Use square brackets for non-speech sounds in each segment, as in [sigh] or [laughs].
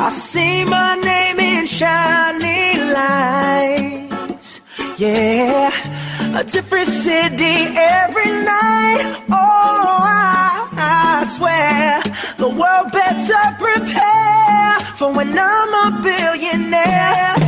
I see my name in shining lights. Yeah, a different city every night. Oh, I, I swear the world better prepare for when I'm a billionaire.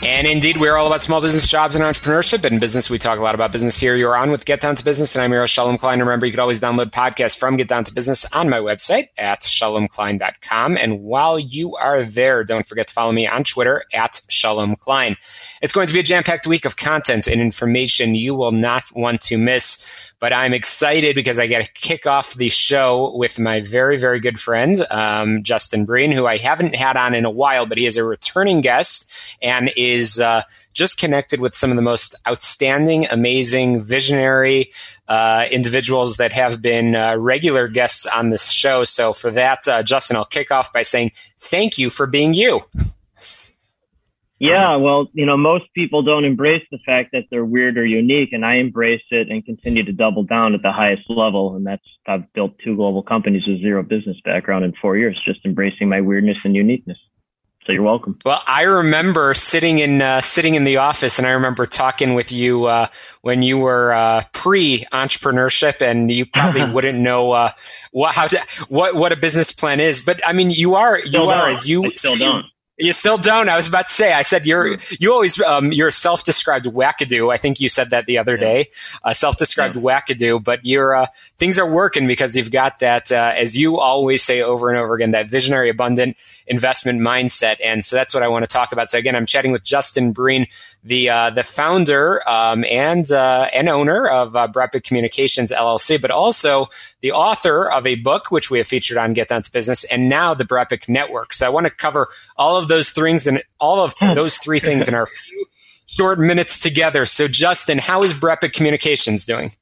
And indeed, we're all about small business jobs and entrepreneurship. And in business, we talk a lot about business here. You're on with Get Down to Business, and I'm your host, Shalom Klein. Remember, you can always download podcasts from Get Down to Business on my website at shalomklein.com. And while you are there, don't forget to follow me on Twitter at Shalom Klein. It's going to be a jam-packed week of content and information you will not want to miss. But I'm excited because I get to kick off the show with my very, very good friend, um, Justin Breen, who I haven't had on in a while, but he is a returning guest and is uh, just connected with some of the most outstanding, amazing, visionary uh, individuals that have been uh, regular guests on this show. So for that, uh, Justin, I'll kick off by saying thank you for being you. Yeah, well, you know, most people don't embrace the fact that they're weird or unique, and I embrace it and continue to double down at the highest level. And that's I've built two global companies with zero business background in four years, just embracing my weirdness and uniqueness. So you're welcome. Well, I remember sitting in uh, sitting in the office, and I remember talking with you uh, when you were uh, pre entrepreneurship, and you probably [laughs] wouldn't know uh, what how to, what what a business plan is. But I mean, you are Still you are don't. as you I still don't. You still don't. I was about to say. I said you're you always um, you're a self-described wackadoo. I think you said that the other day, uh, self-described wackadoo. But you're uh, things are working because you've got that, uh, as you always say over and over again, that visionary, abundant investment mindset. And so that's what I want to talk about. So again, I'm chatting with Justin Breen, the uh, the founder um, and uh, and owner of uh, Communications LLC, but also the author of a book which we have featured on Get Down to Business, and now the Brepic Network. So I want to cover all of those things and all of those three things in our few short minutes together. So Justin, how is Brepic Communications doing?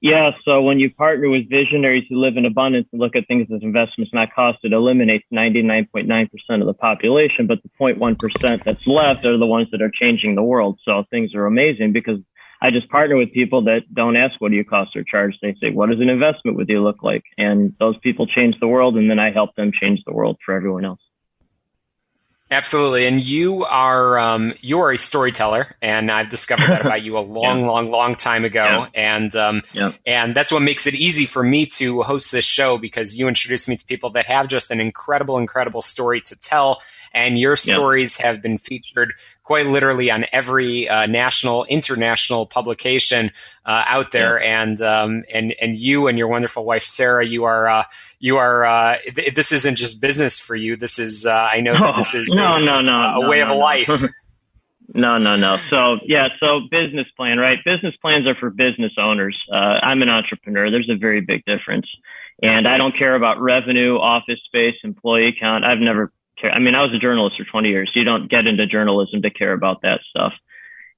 Yeah, so when you partner with visionaries who live in abundance and look at things as investments, not cost, it eliminates 99.9% of the population, but the 0.1% that's left are the ones that are changing the world. So things are amazing because I just partner with people that don't ask what do you cost or charge. They say, what does an investment with you look like? And those people change the world and then I help them change the world for everyone else. Absolutely, and you are um, you are a storyteller, and I've discovered that about you a [laughs] long, Yeah. long, long time ago, Yeah. and um, Yeah. and that's what makes it easy for me to host this show because you introduce me to people that have just an incredible, incredible story to tell, and your stories have been featured quite literally on every uh, national, international publication uh, out there, and um, and and you and your wonderful wife Sarah, you are. Uh, you are. Uh, th- this isn't just business for you. This is. Uh, I know that this is [laughs] no, a, no, no, a no, way no, of no. life. [laughs] No, no, no. So yeah, so business plan, right? Business plans are for business owners. Uh, I'm an entrepreneur. There's a very big difference. And I don't care about revenue, office space, employee count. I've never care. I mean, I was a journalist for 20 years. You don't get into journalism to care about that stuff.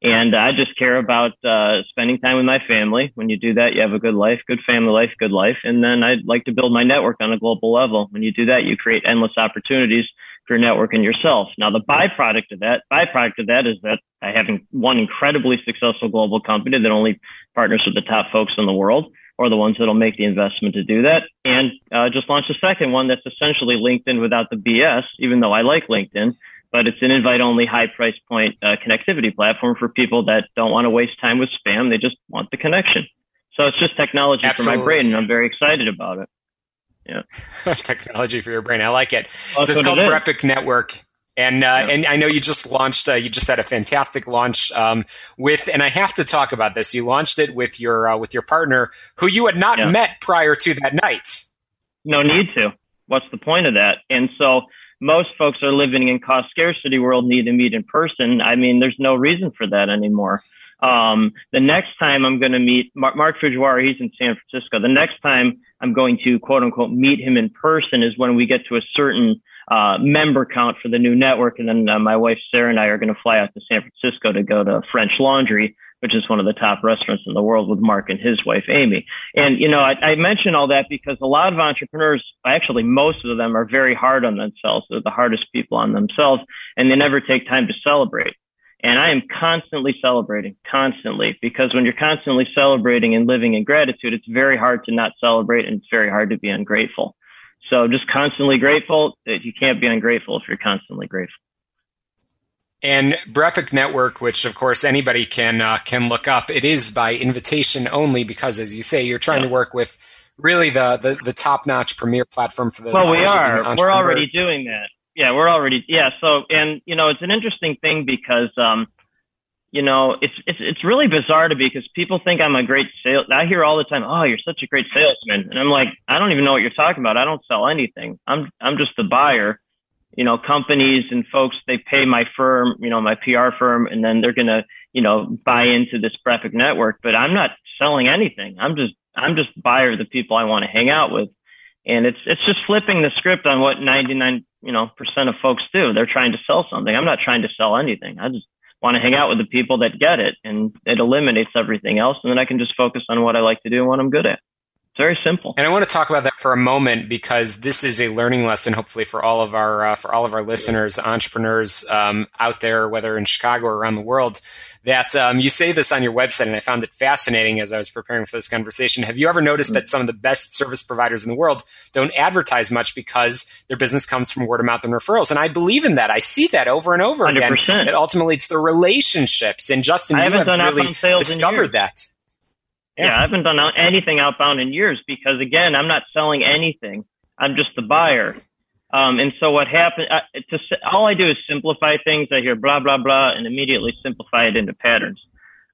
And I just care about, uh, spending time with my family. When you do that, you have a good life, good family life, good life. And then I'd like to build my network on a global level. When you do that, you create endless opportunities for your network and yourself. Now, the byproduct of that, byproduct of that is that I have one incredibly successful global company that only partners with the top folks in the world or the ones that'll make the investment to do that. And uh, just launched a second one that's essentially LinkedIn without the BS, even though I like LinkedIn, but it's an invite only high price point uh, connectivity platform for people that don't want to waste time with spam. They just want the connection. So it's just technology for my brain and I'm very excited about it. Yeah. [laughs] Technology for your brain. I like it. Well, so it's called it. Brepic Network. And uh, and I know you just launched. Uh, you just had a fantastic launch um, with, and I have to talk about this. You launched it with your uh, with your partner, who you had not Yeah. met prior to that night. No need to. What's the point of that? And so most folks are living in cost scarcity world need to meet in person. I mean, there's no reason for that anymore. Um, the next time I'm going to meet Mark, Mark Fujiwara, he's in San Francisco. The next time I'm going to quote unquote meet him in person is when we get to a certain uh, member count for the new network. And then uh, my wife Sarah and I are going to fly out to San Francisco to go to French Laundry which is one of the top restaurants in the world with Mark and his wife, Amy. And, you know, I, I mention all that because a lot of entrepreneurs, actually most of them are very hard on themselves. They're the hardest people on themselves and they never take time to celebrate. And I am constantly celebrating, constantly, because when you're constantly celebrating and living in gratitude, it's very hard to not celebrate and it's very hard to be ungrateful. So just constantly grateful. That you can't be ungrateful if you're constantly grateful. And Brepic Network, which of course anybody can uh, can look up, it is by invitation only because, as you say, you're trying yeah. to work with really the, the, the top notch premier platform for those. Well, we are. We're already doing that. Yeah, we're already. Yeah. So, and you know, it's an interesting thing because, um, you know, it's it's it's really bizarre to me because people think I'm a great sales. I hear all the time, "Oh, you're such a great salesman," and I'm like, I don't even know what you're talking about. I don't sell anything. I'm I'm just the buyer you know, companies and folks, they pay my firm, you know, my PR firm, and then they're going to, you know, buy into this Brepic network, but I'm not selling anything. I'm just, I'm just buyer of the people I want to hang out with. And it's, it's just flipping the script on what 99, you know, percent of folks do. They're trying to sell something. I'm not trying to sell anything. I just want to hang out with the people that get it and it eliminates everything else. And then I can just focus on what I like to do and what I'm good at very simple. And I want to talk about that for a moment because this is a learning lesson, hopefully for all of our uh, for all of our listeners, entrepreneurs um, out there, whether in Chicago or around the world. That um, you say this on your website, and I found it fascinating as I was preparing for this conversation. Have you ever noticed that some of the best service providers in the world don't advertise much because their business comes from word of mouth and referrals? And I believe in that. I see that over and over 100%. again. That ultimately it's the relationships. And Justin, I you have really discovered that. Yeah. yeah, I haven't done anything outbound in years because again, I'm not selling anything. I'm just the buyer. Um, and so what happened, uh, to, all I do is simplify things. I hear blah, blah, blah, and immediately simplify it into patterns.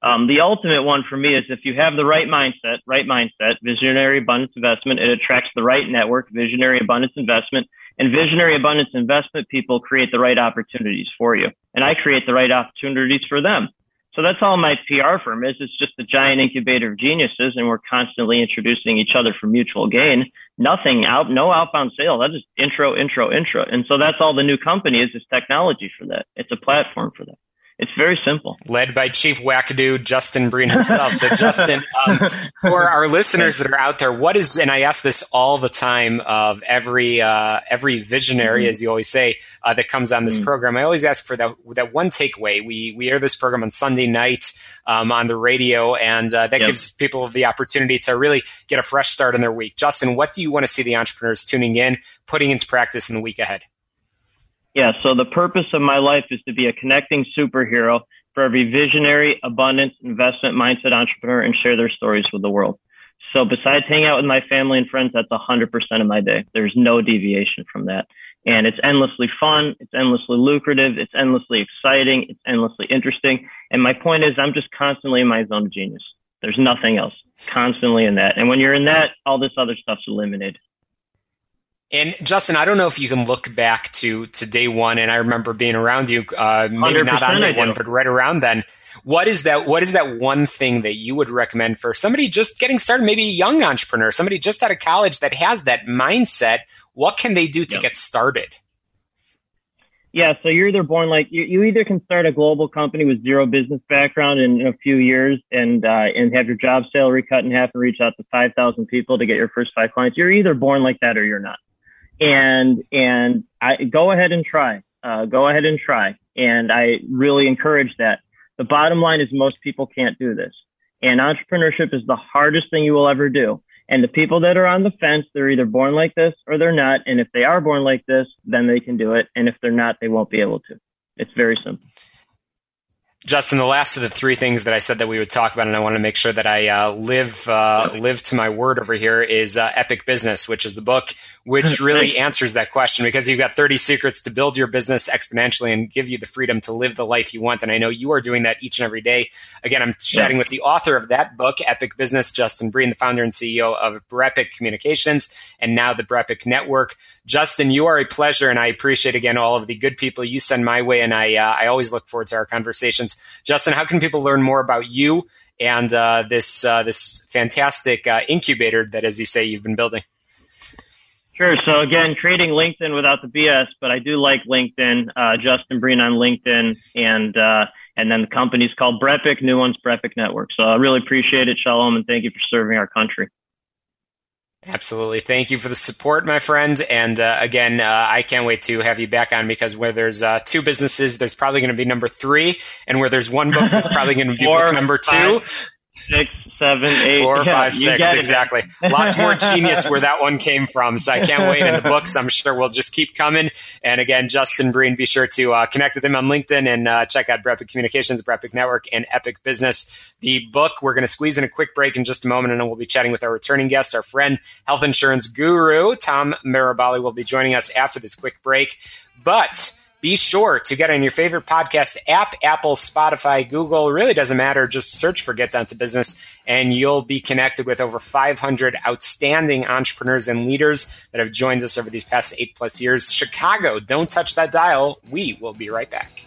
Um, the ultimate one for me is if you have the right mindset, right mindset, visionary abundance investment, it attracts the right network, visionary abundance investment, and visionary abundance investment people create the right opportunities for you. And I create the right opportunities for them. So that's all my PR firm is. It's just a giant incubator of geniuses and we're constantly introducing each other for mutual gain. Nothing out, no outbound sales. That's just intro, intro, intro. And so that's all the new company is, is technology for that. It's a platform for that. It's very simple. Led by Chief Wackadoo Justin Breen himself. So, Justin, um, for our listeners that are out there, what is, and I ask this all the time of every, uh, every visionary, mm-hmm. as you always say, uh, that comes on this mm-hmm. program, I always ask for that, that one takeaway. We, we air this program on Sunday night, um, on the radio, and uh, that yep. gives people the opportunity to really get a fresh start in their week. Justin, what do you want to see the entrepreneurs tuning in, putting into practice in the week ahead? Yeah, so the purpose of my life is to be a connecting superhero for every visionary, abundance, investment mindset entrepreneur and share their stories with the world. So besides hanging out with my family and friends, that's 100% of my day. There's no deviation from that. And it's endlessly fun. It's endlessly lucrative. It's endlessly exciting. It's endlessly interesting. And my point is I'm just constantly in my zone of genius. There's nothing else. Constantly in that. And when you're in that, all this other stuff's eliminated. And Justin, I don't know if you can look back to to day one, and I remember being around you, uh, maybe not on day one, but right around then. What is that? What is that one thing that you would recommend for somebody just getting started, maybe a young entrepreneur, somebody just out of college that has that mindset? What can they do to get started? Yeah, so you're either born like you, you either can start a global company with zero business background in, in a few years and uh, and have your job salary cut in half and reach out to five thousand people to get your first five clients. You're either born like that or you're not and and I go ahead and try. Uh, go ahead and try. And I really encourage that. The bottom line is most people can't do this. And entrepreneurship is the hardest thing you will ever do. And the people that are on the fence, they're either born like this or they're not. And if they are born like this, then they can do it. And if they're not, they won't be able to. It's very simple. Justin, the last of the three things that I said that we would talk about, and I want to make sure that I uh, live uh, live to my word over here, is uh, Epic Business, which is the book which really answers that question because you've got 30 secrets to build your business exponentially and give you the freedom to live the life you want. And I know you are doing that each and every day. Again, I'm chatting with the author of that book, Epic Business, Justin Breen, the founder and CEO of Brepic Communications and now the Brepic Network. Justin, you are a pleasure, and I appreciate again all of the good people you send my way, and I uh, I always look forward to our conversations. Justin, how can people learn more about you and uh, this uh, this fantastic uh, incubator that, as you say, you've been building? Sure. So again, creating LinkedIn without the BS, but I do like LinkedIn. Uh, Justin Breen on LinkedIn, and uh, and then the company's called Brepic. New one's Brepic Network. So I really appreciate it, Shalom, and thank you for serving our country. Absolutely. Thank you for the support, my friend. And uh, again, uh, I can't wait to have you back on because where there's uh, two businesses, there's probably going to be number three. And where there's one book, there's probably going to be [laughs] book number two. Six, seven, eight, four, yeah, five, six, exactly. Lots more [laughs] genius where that one came from. So I can't wait. In the books, I'm sure, we'll just keep coming. And again, Justin Breen, be sure to uh, connect with him on LinkedIn and uh, check out Brepic Communications, Brepic Network, and Epic Business. The book, we're going to squeeze in a quick break in just a moment, and then we'll be chatting with our returning guest, our friend, health insurance guru, Tom Mirabali, will be joining us after this quick break. But be sure to get on your favorite podcast app, Apple, Spotify, Google. It really doesn't matter. Just search for Get Down to Business and you'll be connected with over 500 outstanding entrepreneurs and leaders that have joined us over these past eight plus years. Chicago, don't touch that dial. We will be right back.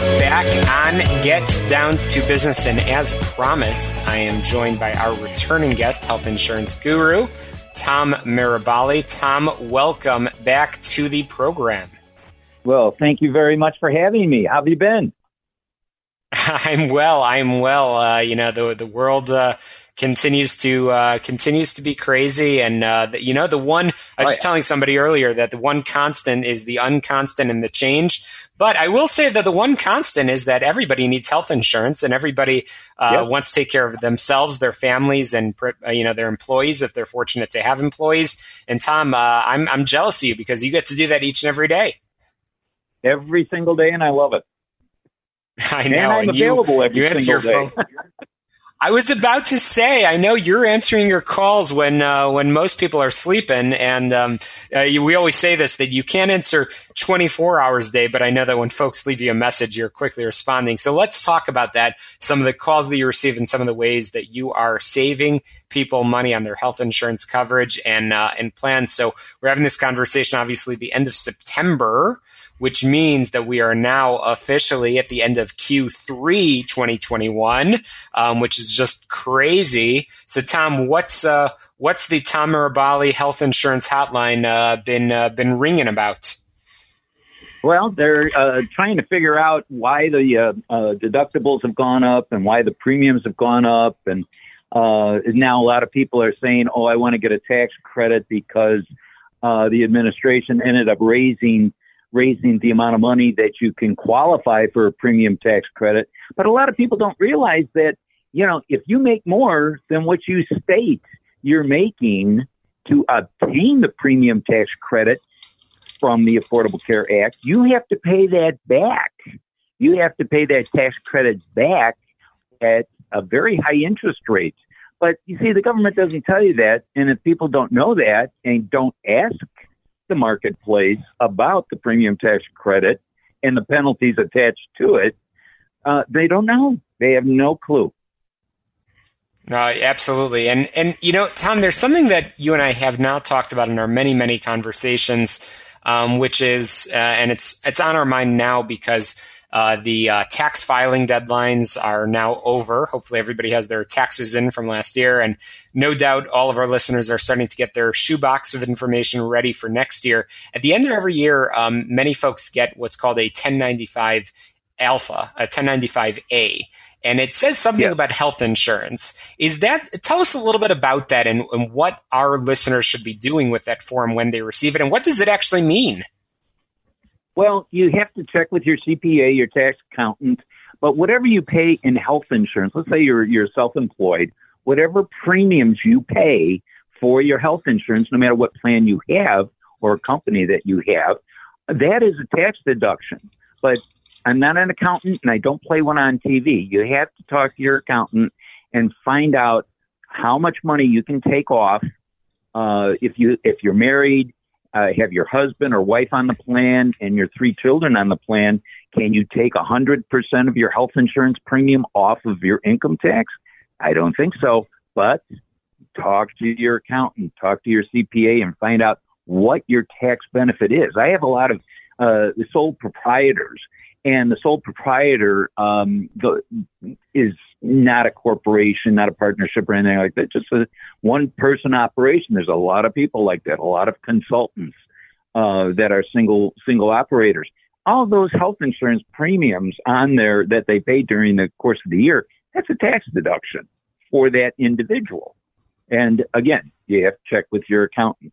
Back on Get Down to Business. And as promised, I am joined by our returning guest, health insurance guru, Tom Mirabali. Tom, welcome back to the program. Well, thank you very much for having me. How have you been? [laughs] I'm well. I'm well. Uh, you know, the the world uh, continues to uh, continues to be crazy, and uh, the, you know, the one I was oh, yeah. telling somebody earlier that the one constant is the unconstant and the change. But I will say that the one constant is that everybody needs health insurance and everybody uh, yep. wants to take care of themselves, their families, and uh, you know their employees if they're fortunate to have employees. And Tom, uh, I'm I'm jealous of you because you get to do that each and every day. Every single day, and I love it. [laughs] I know. And I'm and available you, every you single your day. phone. [laughs] I was about to say, I know you're answering your calls when uh, when most people are sleeping, and um, uh, you, we always say this that you can't answer 24 hours a day. But I know that when folks leave you a message, you're quickly responding. So let's talk about that. Some of the calls that you receive, and some of the ways that you are saving people money on their health insurance coverage and uh, and plans. So we're having this conversation, obviously, the end of September which means that we are now officially at the end of Q3 2021, um, which is just crazy. So, Tom, what's uh, what's the Tom Mirabali Health Insurance Hotline uh, been uh, been ringing about? Well, they're uh, trying to figure out why the uh, uh, deductibles have gone up and why the premiums have gone up, and uh, now a lot of people are saying, "Oh, I want to get a tax credit because uh, the administration ended up raising raising the amount of money that you can qualify for a premium tax credit. But a lot of people don't realize that, you know, if you make more than what you state you're making to obtain the premium tax credit from the Affordable Care Act, you have to pay that back. You have to pay that tax credit back at a very high interest rate. But you see, the government doesn't tell you that. And if people don't know that and don't ask the marketplace about the premium tax credit and the penalties attached to it, uh, they don't know. They have no clue. No, absolutely. And and you know, Tom, there's something that you and I have now talked about in our many many conversations, um, which is, uh, and it's it's on our mind now because uh, the uh, tax filing deadlines are now over. Hopefully, everybody has their taxes in from last year, and no doubt all of our listeners are starting to get their shoebox of information ready for next year. At the end of every year, um, many folks get what's called a 1095 alpha, a 1095A. And it says something yeah. about health insurance. Is that, tell us a little bit about that and, and what our listeners should be doing with that form when they receive it, and what does it actually mean? Well, you have to check with your CPA, your tax accountant, But whatever you pay in health insurance, let's say you're you're self-employed, whatever premiums you pay for your health insurance, no matter what plan you have or company that you have, that is a tax deduction. But I'm not an accountant and I don't play one on TV. You have to talk to your accountant and find out how much money you can take off uh, if you if you're married, uh, have your husband or wife on the plan and your three children on the plan. Can you take a hundred percent of your health insurance premium off of your income tax? I don't think so. But talk to your accountant, talk to your CPA, and find out what your tax benefit is. I have a lot of uh, sole proprietors, and the sole proprietor um, the, is not a corporation, not a partnership or anything like that. Just a one person operation. There's a lot of people like that, a lot of consultants uh, that are single single operators. All those health insurance premiums on there that they pay during the course of the year, that's a tax deduction for that individual. And again, you have to check with your accountant.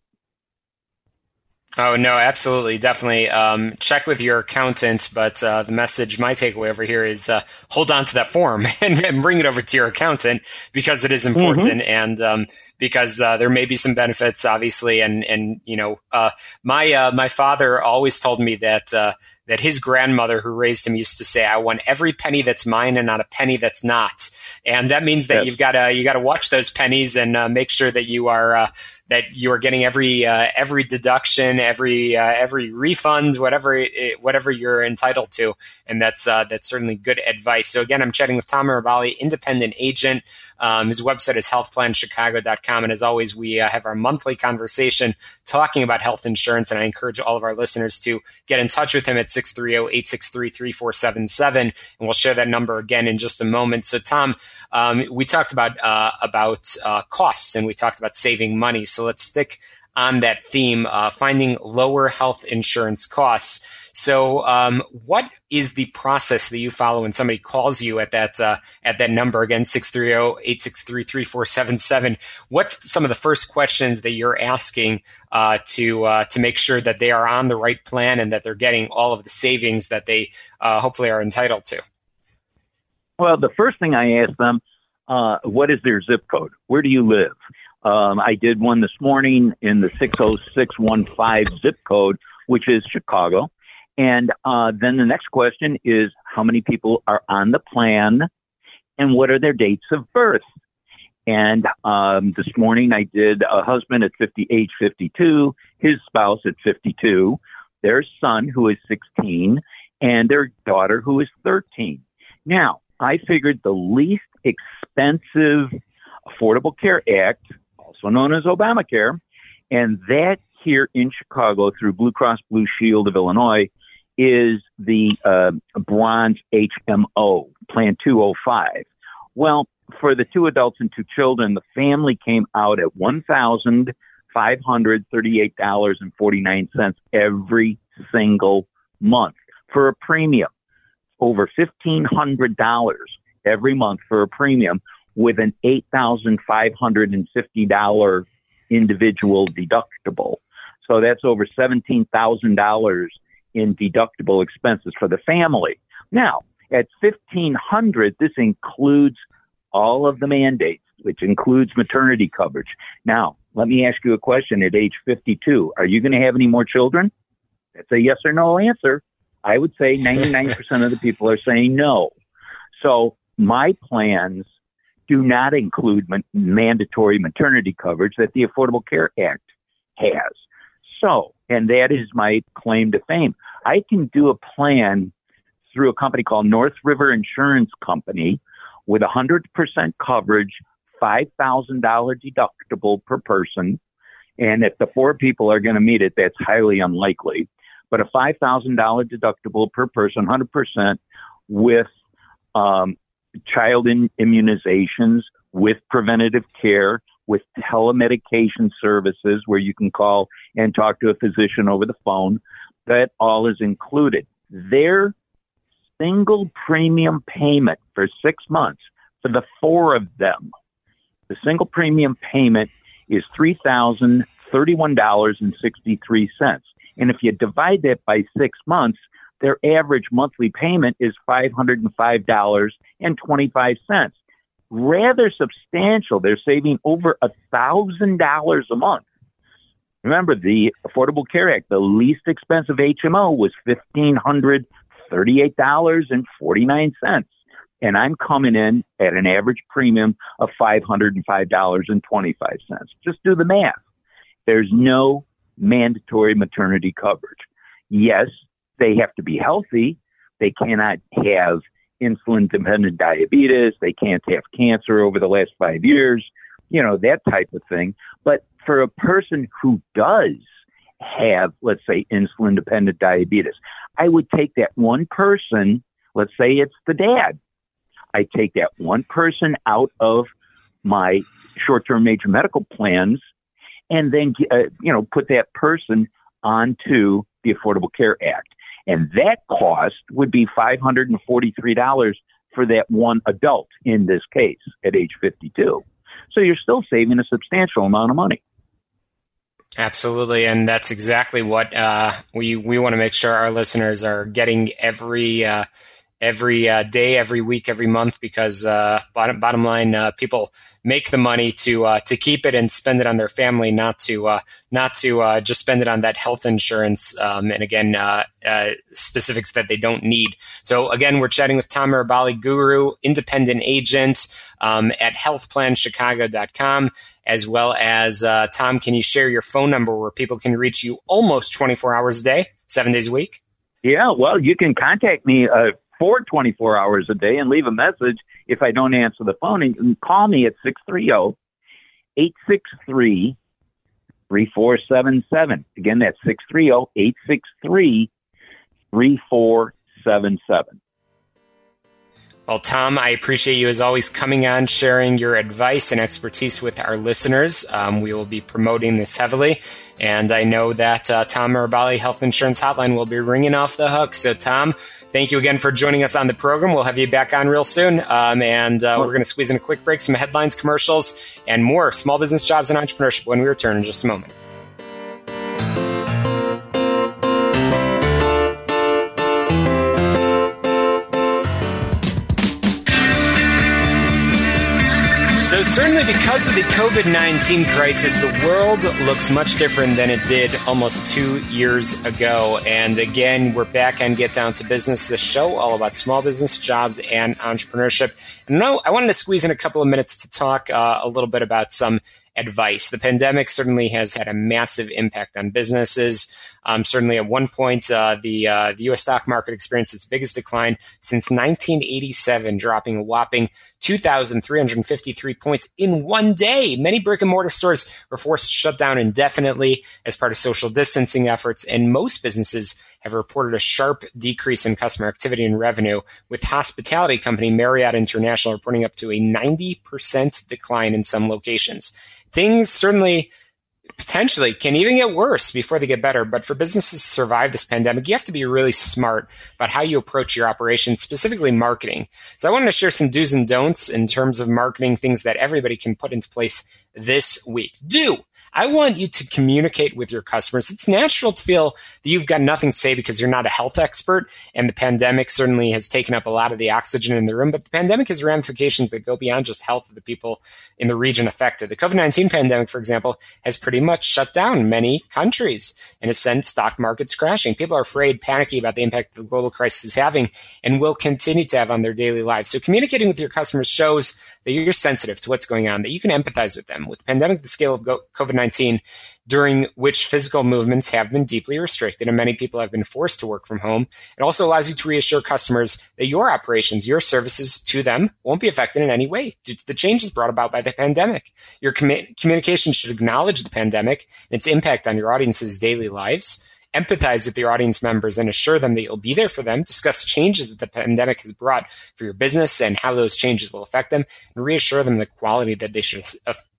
Oh no, absolutely, definitely. Um, check with your accountant, but uh, the message, my takeaway over here is uh, hold on to that form [laughs] and, and, bring it over to your accountant because it is important, mm-hmm. and um, because uh, there may be some benefits, obviously, and and you know, uh, my uh, my father always told me that uh, that his grandmother who raised him used to say, "I want every penny that's mine and not a penny that's not," and that means that yes. you've got to you got to watch those pennies and uh, make sure that you are uh, that you are getting every uh, every deduction, every uh, every refund, whatever it, whatever you're entitled to, and that's uh, that's certainly good advice. So again, I'm chatting with Tom Mirabali, independent agent. Um, his website is healthplanchicago.com. And as always, we uh, have our monthly conversation talking about health insurance. And I encourage all of our listeners to get in touch with him at 630-863-3477. And we'll share that number again in just a moment. So Tom, um, we talked about, uh, about, uh, costs and we talked about saving money. So let's stick on that theme, uh, finding lower health insurance costs. So, um, what is the process that you follow when somebody calls you at that uh, at that number again 630-863-3477? What's some of the first questions that you're asking uh, to uh, to make sure that they are on the right plan and that they're getting all of the savings that they uh, hopefully are entitled to? Well, the first thing I ask them, uh, what is their zip code? Where do you live? Um, I did one this morning in the 60615 zip code, which is Chicago. And uh, then the next question is how many people are on the plan and what are their dates of birth? And um, this morning I did a husband at 50, age 52, his spouse at 52, their son who is 16, and their daughter who is 13. Now, I figured the least expensive Affordable Care Act, also known as Obamacare, and that here in Chicago through Blue Cross Blue Shield of Illinois is the uh, bronze HMO, Plan 205. Well, for the two adults and two children, the family came out at $1,538.49 every single month for a premium. Over $1,500 every month for a premium with an $8,550 individual deductible. So that's over $17,000 in deductible expenses for the family. Now, at 1500, this includes all of the mandates, which includes maternity coverage. Now, let me ask you a question at age 52. Are you going to have any more children? That's a yes or no answer. I would say 99% of the people are saying no. So my plans do not include ma- mandatory maternity coverage that the Affordable Care Act has. So, and that is my claim to fame. I can do a plan through a company called North River Insurance Company with 100% coverage, $5,000 deductible per person. And if the four people are going to meet it, that's highly unlikely. But a $5,000 deductible per person, 100% with um, child in- immunizations, with preventative care, with telemedication services where you can call and talk to a physician over the phone. That all is included. Their single premium payment for six months for the four of them, the single premium payment is $3,031.63. And if you divide that by six months, their average monthly payment is $505.25. Rather substantial. They're saving over a thousand dollars a month. Remember the Affordable Care Act, the least expensive HMO was fifteen hundred thirty-eight dollars and I'm coming in at an average premium of five hundred and five dollars and twenty-five cents. Just do the math. There's no mandatory maternity coverage. Yes, they have to be healthy. They cannot have insulin dependent diabetes. They can't have cancer over the last five years, you know, that type of thing. But for a person who does have, let's say, insulin dependent diabetes, I would take that one person, let's say it's the dad. I take that one person out of my short term major medical plans and then, uh, you know, put that person onto the Affordable Care Act. And that cost would be $543 for that one adult in this case at age 52. So you're still saving a substantial amount of money. Absolutely, and that's exactly what uh, we we want to make sure our listeners are getting every uh, every uh, day, every week, every month. Because uh, bottom bottom line, uh, people make the money to uh, to keep it and spend it on their family, not to uh, not to uh, just spend it on that health insurance. Um, and again, specifics that they don't need. So again, we're chatting with Tom Mirabali, guru, independent agent um, at healthplanchicago.com, as well as Tom. Can you share your phone number where people can reach you almost 24 hours a day, seven days a week? Yeah, well, you can contact me for 24 hours a day and leave a message if I don't answer the phone. And you can call me at 630 863 3477. Again, that's 630 863 3477. Well, Tom, I appreciate you as always coming on, sharing your advice and expertise with our listeners. Um, we will be promoting this heavily, and I know that uh, Tom Mirabali Health Insurance Hotline will be ringing off the hook. So, Tom, thank you again for joining us on the program. We'll have you back on real soon, um, and uh, we're going to squeeze in a quick break, some headlines, commercials, and more small business jobs and entrepreneurship when we return in just a moment. So, certainly because of the COVID 19 crisis, the world looks much different than it did almost two years ago. And again, we're back on Get Down to Business, the show all about small business, jobs, and entrepreneurship. And I wanted to squeeze in a couple of minutes to talk uh, a little bit about some advice. The pandemic certainly has had a massive impact on businesses. Um, certainly, at one point, uh, the uh, the U.S. stock market experienced its biggest decline since 1987, dropping a whopping 2,353 points in one day. Many brick and mortar stores were forced to shut down indefinitely as part of social distancing efforts, and most businesses have reported a sharp decrease in customer activity and revenue, with hospitality company Marriott International reporting up to a 90% decline in some locations. Things certainly potentially can even get worse before they get better. But for businesses to survive this pandemic, you have to be really smart about how you approach your operation, specifically marketing. So I wanted to share some do's and don'ts in terms of marketing, things that everybody can put into place this week. Do I want you to communicate with your customers. It's natural to feel that you've got nothing to say because you're not a health expert, and the pandemic certainly has taken up a lot of the oxygen in the room. But the pandemic has ramifications that go beyond just health of the people in the region affected. The COVID 19 pandemic, for example, has pretty much shut down many countries and has sent stock markets crashing. People are afraid, panicky about the impact the global crisis is having and will continue to have on their daily lives. So communicating with your customers shows that you're sensitive to what's going on, that you can empathize with them. With the pandemic, the scale of COVID 19, during which physical movements have been deeply restricted and many people have been forced to work from home, it also allows you to reassure customers that your operations, your services to them won't be affected in any way due to the changes brought about by the pandemic. Your com- communication should acknowledge the pandemic and its impact on your audience's daily lives empathize with your audience members and assure them that you'll be there for them, discuss changes that the pandemic has brought for your business and how those changes will affect them, and reassure them the quality that they should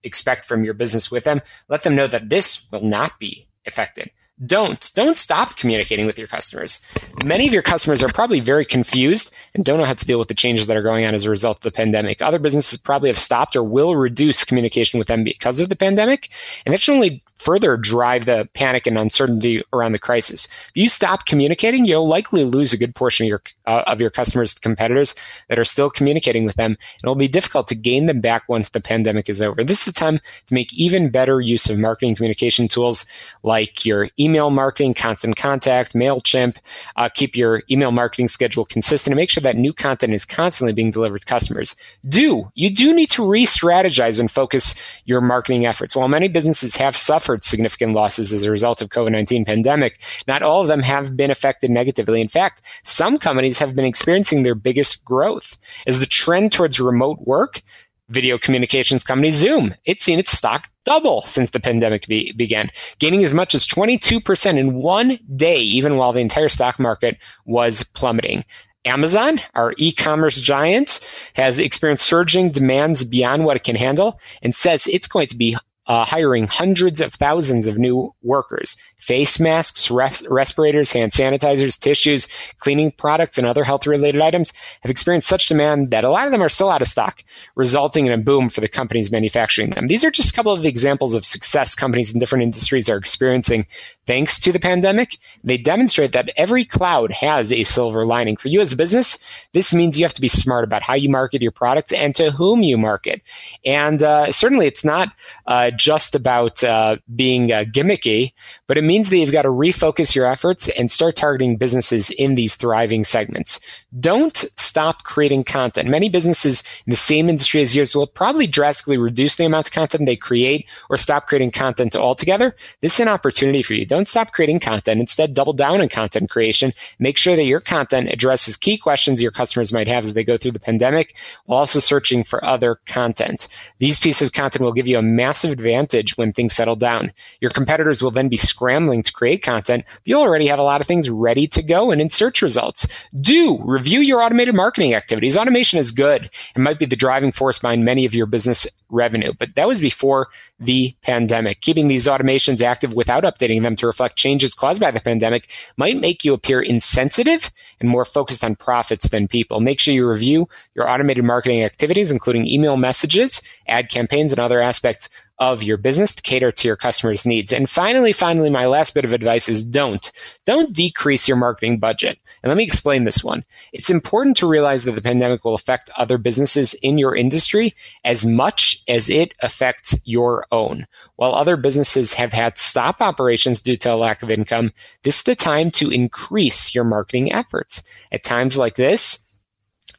expect from your business with them. Let them know that this will not be affected. Don't. Don't stop communicating with your customers. Many of your customers are probably very confused and don't know how to deal with the changes that are going on as a result of the pandemic. Other businesses probably have stopped or will reduce communication with them because of the pandemic. And that should only further drive the panic and uncertainty around the crisis. If you stop communicating, you'll likely lose a good portion of your uh, of your customers competitors that are still communicating with them. And it'll be difficult to gain them back once the pandemic is over. This is the time to make even better use of marketing communication tools like your email marketing, constant contact, MailChimp. Uh, keep your email marketing schedule consistent and make sure that new content is constantly being delivered to customers. Do you do need to re-strategize and focus your marketing efforts? While many businesses have suffered suffered significant losses as a result of COVID-19 pandemic, not all of them have been affected negatively. In fact, some companies have been experiencing their biggest growth. As the trend towards remote work, video communications company Zoom, it's seen its stock double since the pandemic be- began, gaining as much as 22% in one day, even while the entire stock market was plummeting. Amazon, our e-commerce giant, has experienced surging demands beyond what it can handle and says it's going to be uh, hiring hundreds of thousands of new workers. Face masks, res- respirators, hand sanitizers, tissues, cleaning products, and other health related items have experienced such demand that a lot of them are still out of stock, resulting in a boom for the companies manufacturing them. These are just a couple of examples of success companies in different industries are experiencing thanks to the pandemic. They demonstrate that every cloud has a silver lining. For you as a business, this means you have to be smart about how you market your products and to whom you market. And uh, certainly it's not uh, just about uh, being uh, gimmicky, but it means that you've got to refocus your efforts and start targeting businesses in these thriving segments. Don't stop creating content. Many businesses in the same industry as yours will probably drastically reduce the amount of content they create or stop creating content altogether. This is an opportunity for you. Don't stop creating content. Instead, double down on content creation. Make sure that your content addresses key questions your customers might have as they go through the pandemic while also searching for other content. These pieces of content will give you a massive advantage when things settle down. Your competitors will then be scrambling to create content. you'll already have a lot of things ready to go and in search results. Do review your automated marketing activities. Automation is good. It might be the driving force behind many of your business revenue, but that was before the pandemic. Keeping these automations active without updating them to reflect changes caused by the pandemic might make you appear insensitive and more focused on profits than people. Make sure you review your automated marketing activities, including email messages, ad campaigns, and other aspects of your business to cater to your customers' needs. And finally, finally, my last bit of advice is don't. Don't decrease your marketing budget. And let me explain this one. It's important to realize that the pandemic will affect other businesses in your industry as much as it affects your own. While other businesses have had stop operations due to a lack of income, this is the time to increase your marketing efforts. At times like this,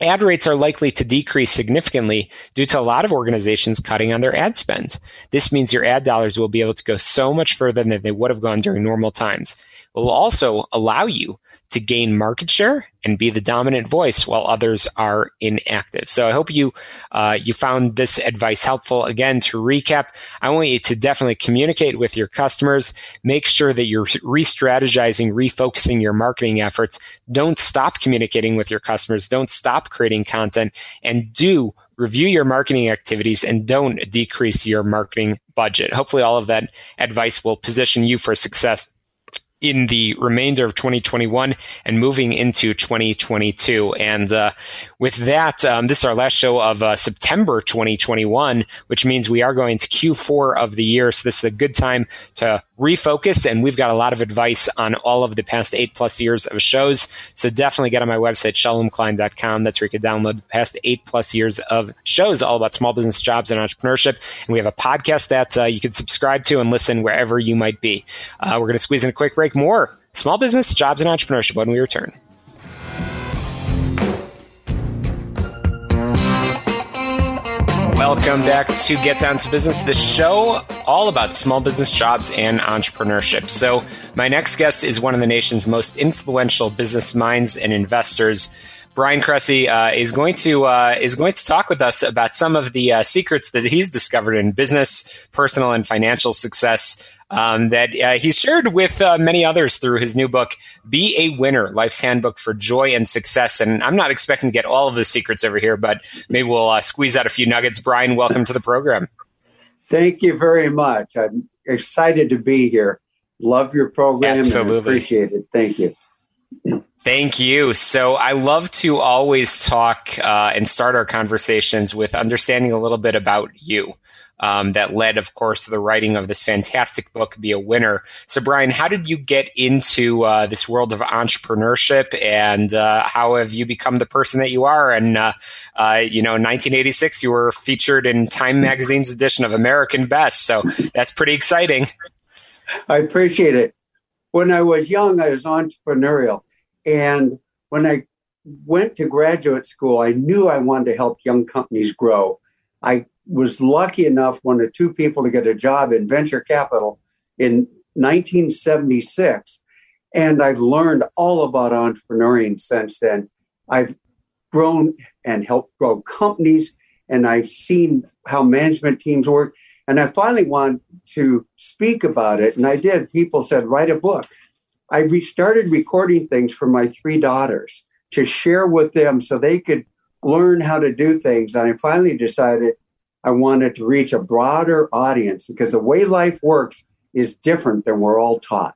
ad rates are likely to decrease significantly due to a lot of organizations cutting on their ad spend. This means your ad dollars will be able to go so much further than they would have gone during normal times. It will also allow you to gain market share and be the dominant voice while others are inactive. So I hope you uh, you found this advice helpful. Again, to recap, I want you to definitely communicate with your customers. Make sure that you're re-strategizing, refocusing your marketing efforts. Don't stop communicating with your customers. Don't stop creating content, and do review your marketing activities and don't decrease your marketing budget. Hopefully, all of that advice will position you for success in the remainder of 2021 and moving into 2022. And uh, with that, um, this is our last show of uh, September 2021, which means we are going to Q4 of the year. So this is a good time to refocus. And we've got a lot of advice on all of the past eight plus years of shows. So definitely get on my website, shalomklein.com. That's where you can download the past eight plus years of shows all about small business jobs and entrepreneurship. And we have a podcast that uh, you can subscribe to and listen wherever you might be. Uh, we're going to squeeze in a quick break, more small business, jobs, and entrepreneurship when we return. Welcome back to Get Down to Business, the show all about small business jobs and entrepreneurship. So, my next guest is one of the nation's most influential business minds and investors. Bryan Cressey uh, is going to uh, is going to talk with us about some of the uh, secrets that he's discovered in business, personal, and financial success um, that uh, he's shared with uh, many others through his new book, Be a Winner Life's Handbook for Joy and Success. And I'm not expecting to get all of the secrets over here, but maybe we'll uh, squeeze out a few nuggets. Bryan, welcome to the program. Thank you very much. I'm excited to be here. Love your program. Absolutely. appreciate it. Thank you. Thank you. So I love to always talk uh, and start our conversations with understanding a little bit about you. Um, that led, of course, to the writing of this fantastic book, Be a Winner. So, Bryan, how did you get into uh, this world of entrepreneurship, and uh, how have you become the person that you are? And uh, uh you know, in 1986, you were featured in Time Magazine's edition of American Best. So that's pretty exciting. I appreciate it. When I was young, I was entrepreneurial. And when I went to graduate school, I knew I wanted to help young companies grow. I was lucky enough, one of two people, to get a job in venture capital in 1976. And I've learned all about entrepreneuring since then. I've grown and helped grow companies, and I've seen how management teams work. And I finally wanted to speak about it, and I did. People said, write a book. I re- started recording things for my three daughters to share with them so they could learn how to do things. And I finally decided I wanted to reach a broader audience because the way life works is different than we're all taught.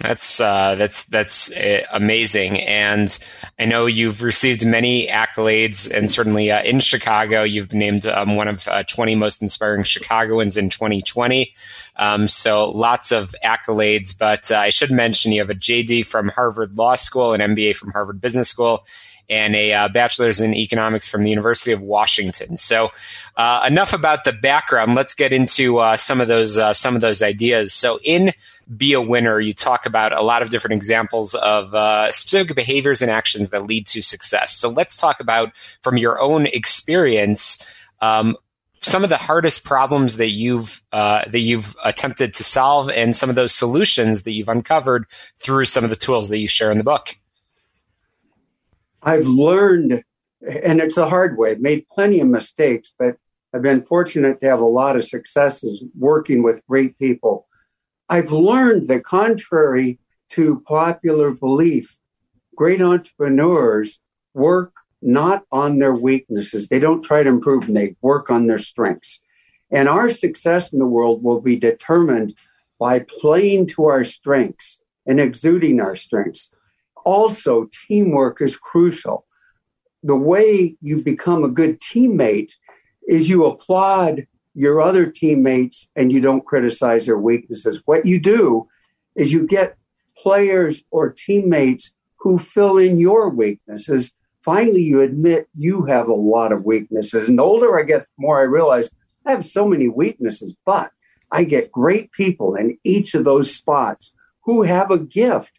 That's uh, that's that's uh, amazing, and I know you've received many accolades, and certainly uh, in Chicago, you've been named um, one of uh, 20 most inspiring Chicagoans in 2020. Um, so lots of accolades, but uh, I should mention you have a JD from Harvard Law School, an MBA from Harvard Business School, and a uh, bachelor's in economics from the University of Washington. So, uh, enough about the background. Let's get into uh, some of those uh, some of those ideas. So, in Be a Winner, you talk about a lot of different examples of uh, specific behaviors and actions that lead to success. So, let's talk about from your own experience. Um, some of the hardest problems that you've uh, that you've attempted to solve, and some of those solutions that you've uncovered through some of the tools that you share in the book. I've learned, and it's the hard way, I've made plenty of mistakes, but I've been fortunate to have a lot of successes working with great people. I've learned that, contrary to popular belief, great entrepreneurs work not on their weaknesses. They don't try to improve them, they work on their strengths. And our success in the world will be determined by playing to our strengths and exuding our strengths also, teamwork is crucial. The way you become a good teammate is you applaud your other teammates and you don't criticize their weaknesses. What you do is you get players or teammates who fill in your weaknesses. Finally, you admit you have a lot of weaknesses. And the older I get, the more I realize I have so many weaknesses, but I get great people in each of those spots who have a gift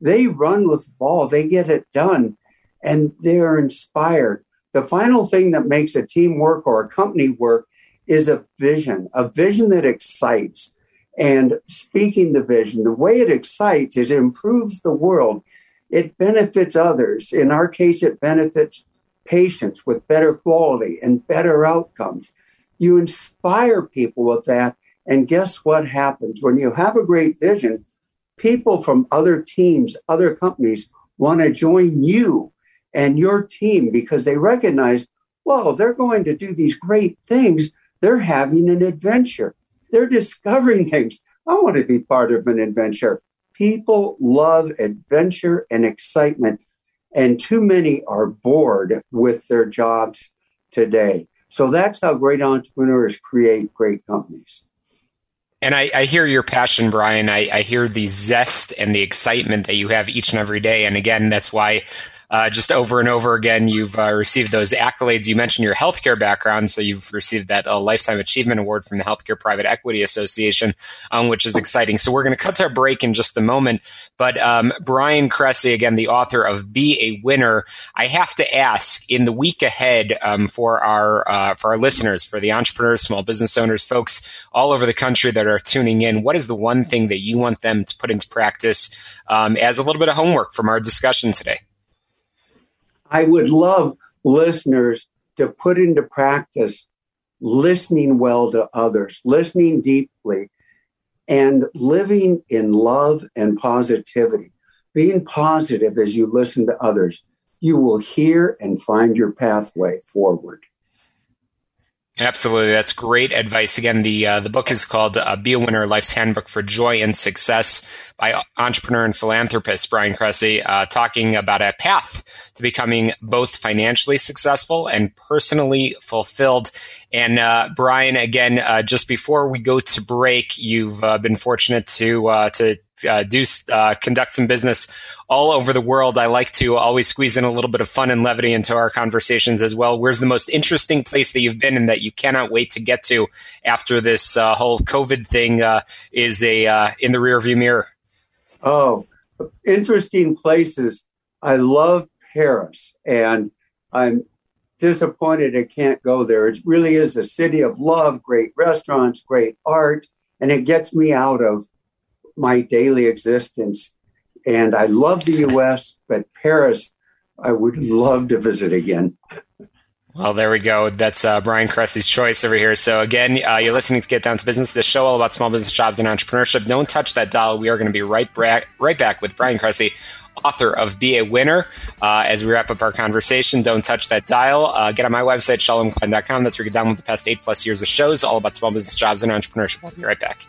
they run with the ball, they get it done, and they're inspired. The final thing that makes a team work or a company work is a vision, a vision that excites. And speaking the vision, the way it excites is it improves the world. It benefits others. In our case, it benefits patients with better quality and better outcomes. You inspire people with that. And guess what happens? When you have a great vision, people from other teams, other companies want to join you and your team because they recognize, well, they're going to do these great things. They're having an adventure. They're discovering [laughs] things. I want to be part of an adventure. People love adventure and excitement, and too many are bored with their jobs today. So that's how great entrepreneurs create great companies. And I, I, hear your passion, Bryan. I, I, hear the zest and the excitement that you have each and every day. And again, that's why uh, just over and over again, you've uh, received those accolades. You mentioned your healthcare background, so you've received that uh, Lifetime Achievement Award from the Healthcare Private Equity Association, um, which is exciting. So we're going to cut to our break in just a moment. But um, Bryan Cressey, again, the author of Be a Winner, I have to ask in the week ahead um, for our uh, for our listeners, for the entrepreneurs, small business owners, folks all over the country that are tuning in, what is the one thing that you want them to put into practice um, as a little bit of homework from our discussion today? I would love listeners to put into practice listening well to others, listening deeply, and living in love and positivity. Being positive as you listen to others, you will hear and find your pathway forward. Absolutely, that's great advice. Again, the uh, the book is called uh, "Be a Winner: Life's Handbook for Joy and Success" by entrepreneur and philanthropist Bryan Cressey, uh, talking about a path to becoming both financially successful and personally fulfilled. And uh, Bryan, again, uh, just before we go to break, you've uh, been fortunate to to uh, do uh, conduct some business all over the world. I like to always squeeze in a little bit of fun and levity into our conversations as well. Where's the most interesting place that you've been and that you cannot wait to get to after this uh, whole COVID thing uh, is a uh, in the rearview mirror? Oh, interesting places. I love Paris, and I'm disappointed I can't go there. It really is a city of love, great restaurants, great art, and it gets me out of my daily existence. And I love the US, but Paris, I would love to visit again. Well, there we go. That's uh, Bryan Cressey's choice over here. So again, uh, you're listening to Get Down to Business, the show all about small business jobs and entrepreneurship. Don't touch that dial. We are going to be right back, right back with Bryan Cressey, author of Be a Winner. Uh, as we wrap up our conversation, don't touch that dial. Uh, get on my website, shalomklein.com. That's where you can download the past eight plus years of shows all about small business jobs and entrepreneurship. I'll be right back.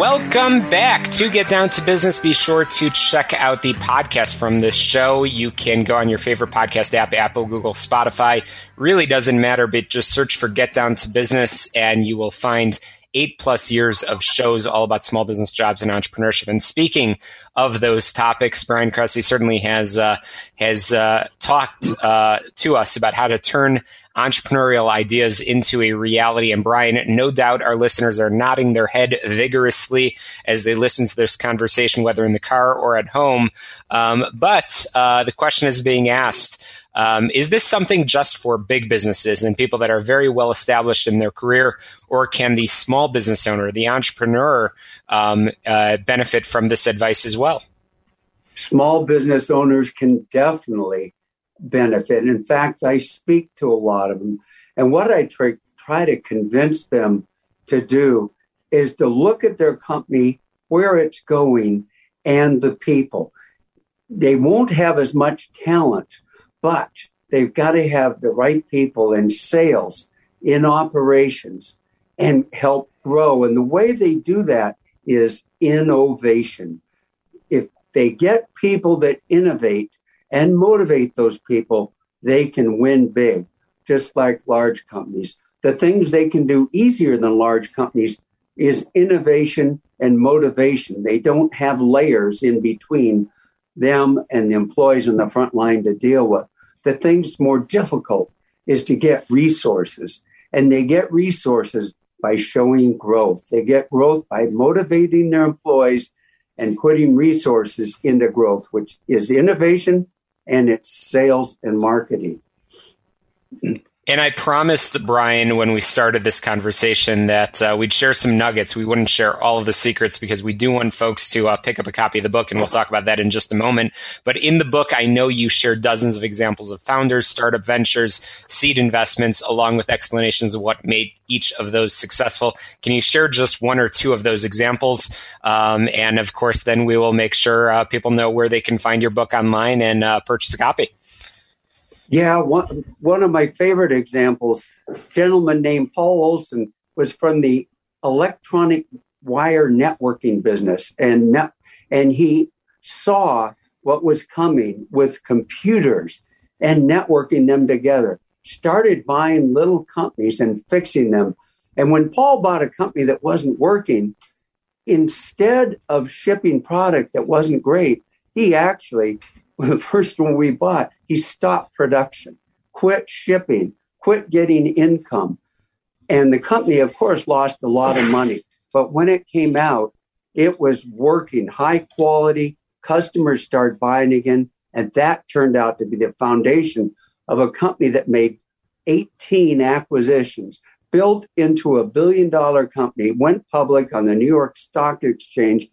Welcome back to Get Down to Business. Be sure to check out the podcast from this show. You can go on your favorite podcast app, Apple, Google, Spotify. Really doesn't matter, but just search for Get Down to Business and you will find eight plus years of shows all about small business jobs and entrepreneurship. And speaking of those topics, Bryan Cressey certainly has uh, has uh, talked uh, to us about how to turn entrepreneurial ideas into a reality. And Bryan, no doubt our listeners are nodding their head vigorously as they listen to this conversation, whether in the car or at home. Um, but uh, the question is being asked. Um, is this something just for big businesses and people that are very well established in their career, or can the small business owner, the entrepreneur, um, uh, benefit from this advice as well? Small business owners can definitely benefit. In fact, I speak to a lot of them. And what I try, try to convince them to do is to look at their company, where it's going, and the people. They won't have as much talent, but they've got to have the right people in sales, in operations, and help grow. And the way they do that is innovation. If they get people that innovate, and motivate those people, they can win big, just like large companies. The things they can do easier than large companies is innovation and motivation. They don't have layers in between them and the employees on the front line to deal with. The things more difficult is to get resources, and they get resources by showing growth. They get growth by motivating their employees and putting resources into growth, which is innovation and it's sales and marketing. And I promised Bryan when we started this conversation that uh, we'd share some nuggets. We wouldn't share all of the secrets because we do want folks to uh, pick up a copy of the book, and we'll talk about that in just a moment. But in the book, I know you share dozens of examples of founders, startup ventures, seed investments, along with explanations of what made each of those successful. Can you share just one or two of those examples? Um, and of course, then we will make sure uh, people know where they can find your book online and uh, purchase a copy. Yeah, one, one of my favorite examples, gentleman named Paul Olson was from the electronic wire networking business and net, and he saw what was coming with computers and networking them together. Started buying little companies and fixing them. And when Paul bought a company that wasn't working, instead of shipping product that wasn't great, he actually the first one we bought, he stopped production, quit shipping, quit getting income. And the company, of course, lost a lot of money. But when it came out, it was working high quality. Customers started buying again. And that turned out to be the foundation of a company that made 18 acquisitions, built into a billion dollar company, went public on the New York Stock Exchange,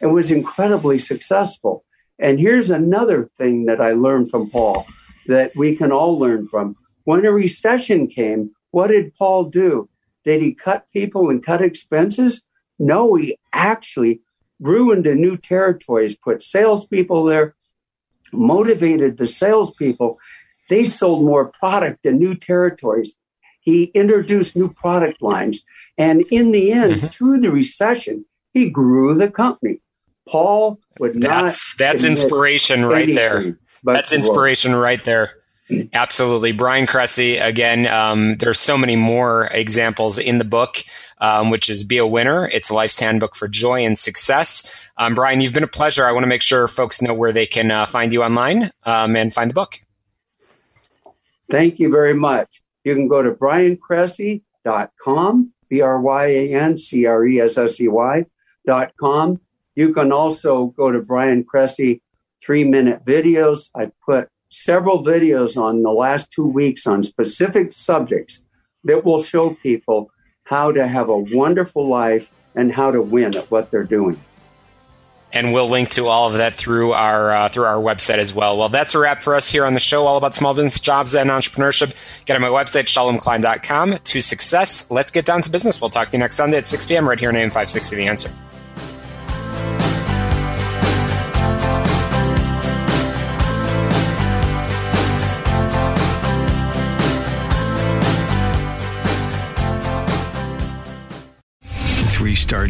and was incredibly successful. And here's another thing that I learned from Paul that we can all learn from. When a recession came, what did Paul do? Did he cut people and cut expenses? No, he actually grew into new territories, put salespeople there, motivated the salespeople. They sold more product in new territories. He introduced new product lines. And in the end, mm-hmm. through the recession, he grew the company. Paul would not. That's, that's inspiration right there. That's inspiration right there. Absolutely. Bryan Cressey, again, um, there's so many more examples in the book, um, which is Be a Winner. It's Life's Handbook for Joy and Success. Um, Bryan, you've been a pleasure. I want to make sure folks know where they can uh, find you online um, and find the book. Thank you very much. You can go to bryancressey.com, B R Y A N C R E S S E Y.com. You can also go to Bryan Cressey three minute videos. I put several videos on the last two weeks on specific subjects that will show people how to have a wonderful life and how to win at what they're doing. And we'll link to all of that through our uh, through our website as well. Well, that's a wrap for us here on the show, all about small business, jobs, and entrepreneurship. Get on my website, shalomklein.com, to success. Let's get down to business. We'll talk to you next Sunday at 6 p.m. right here on AM 560 The Answer.